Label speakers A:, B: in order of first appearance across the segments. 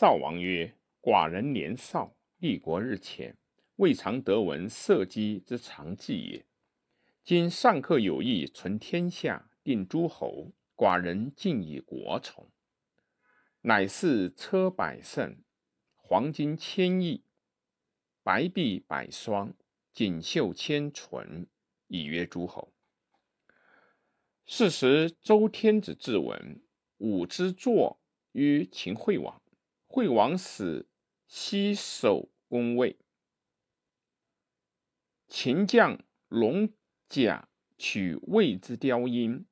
A: 赵王曰：“寡人年少，立国日浅，未尝得闻社稷之常计也。今上客有意存天下，定诸侯，寡人尽以国从。乃是车百乘，黄金千亿，白璧百双，锦绣千纯，以约诸侯。”是时，周天子至闻，武之坐于秦惠王。惠王使西守宫卫，秦将龙甲取魏之雕鹰，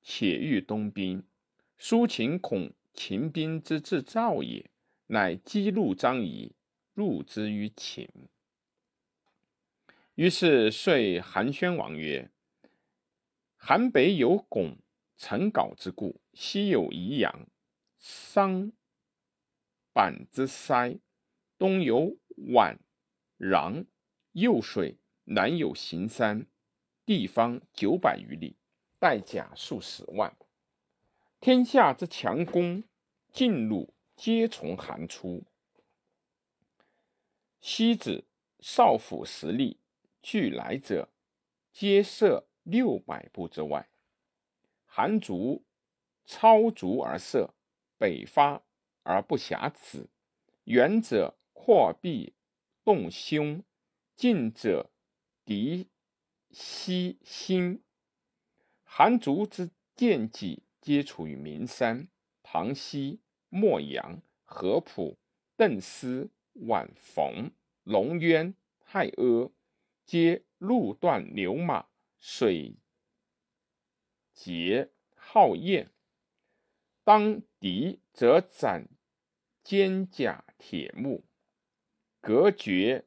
A: 且欲东兵。苏秦恐秦兵之至赵也，乃激怒张仪，入之于秦。于是遂韩宣王曰。韩北有巩、陈皋之故，西有宜阳、商板之塞，东有宛、壤、右水，南有行山，地方九百余里，带甲数十万。天下之强攻进入，皆从韩出。西子少府实力俱来者，皆设。六百步之外，韩卒超卒而射，北发而不暇止。远者阔臂动胸，近者敌西心。韩族之剑戟皆处于名山、唐西、莫阳、合浦、邓斯、宛冯、龙渊、太阿，皆路断牛马。水节好焰，当敌则斩坚甲铁木，隔绝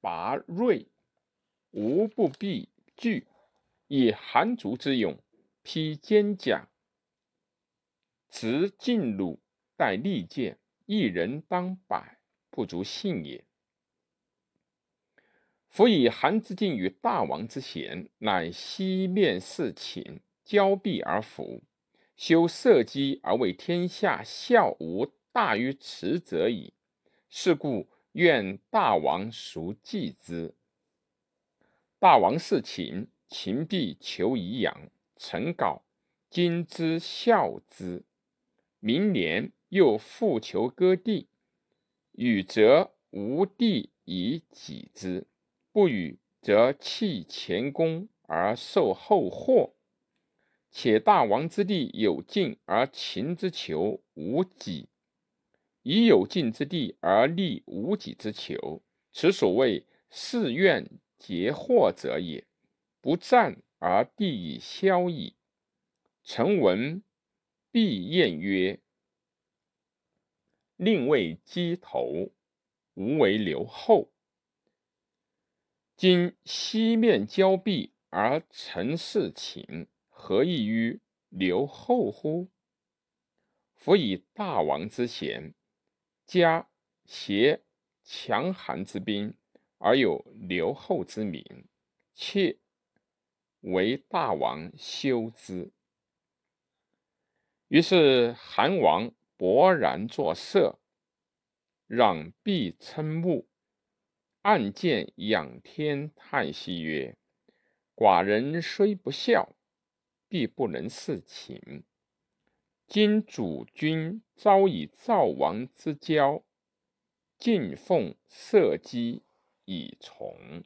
A: 拔锐，无不必惧。以韩族之勇，披坚甲，执劲弩，带利剑，一人当百，不足信也。夫以韩之敬与大王之贤，乃西面事秦，交臂而服，修社稷而为天下笑，无大于此者矣。是故愿大王熟记之。大王事秦，秦必求宜养，臣稿今之孝之。明年又复求割地，与则无地以己之。不与，则弃前功而受后祸。且大王之地有尽，而秦之求无己；以有尽之地而立无己之求，此所谓誓愿结祸者也。不战而地已消矣。臣闻必晏曰：“令为鸡头，无为留后。”今西面交臂而臣事秦，何异于留后乎？夫以大王之贤，家挟强寒之兵，而有留后之名，妾为大王修之。于是韩王勃然作色，攘臂称目。暗见仰天叹息曰：“寡人虽不孝，必不能事秦。今主君遭以赵王之交，敬奉社稷以从。”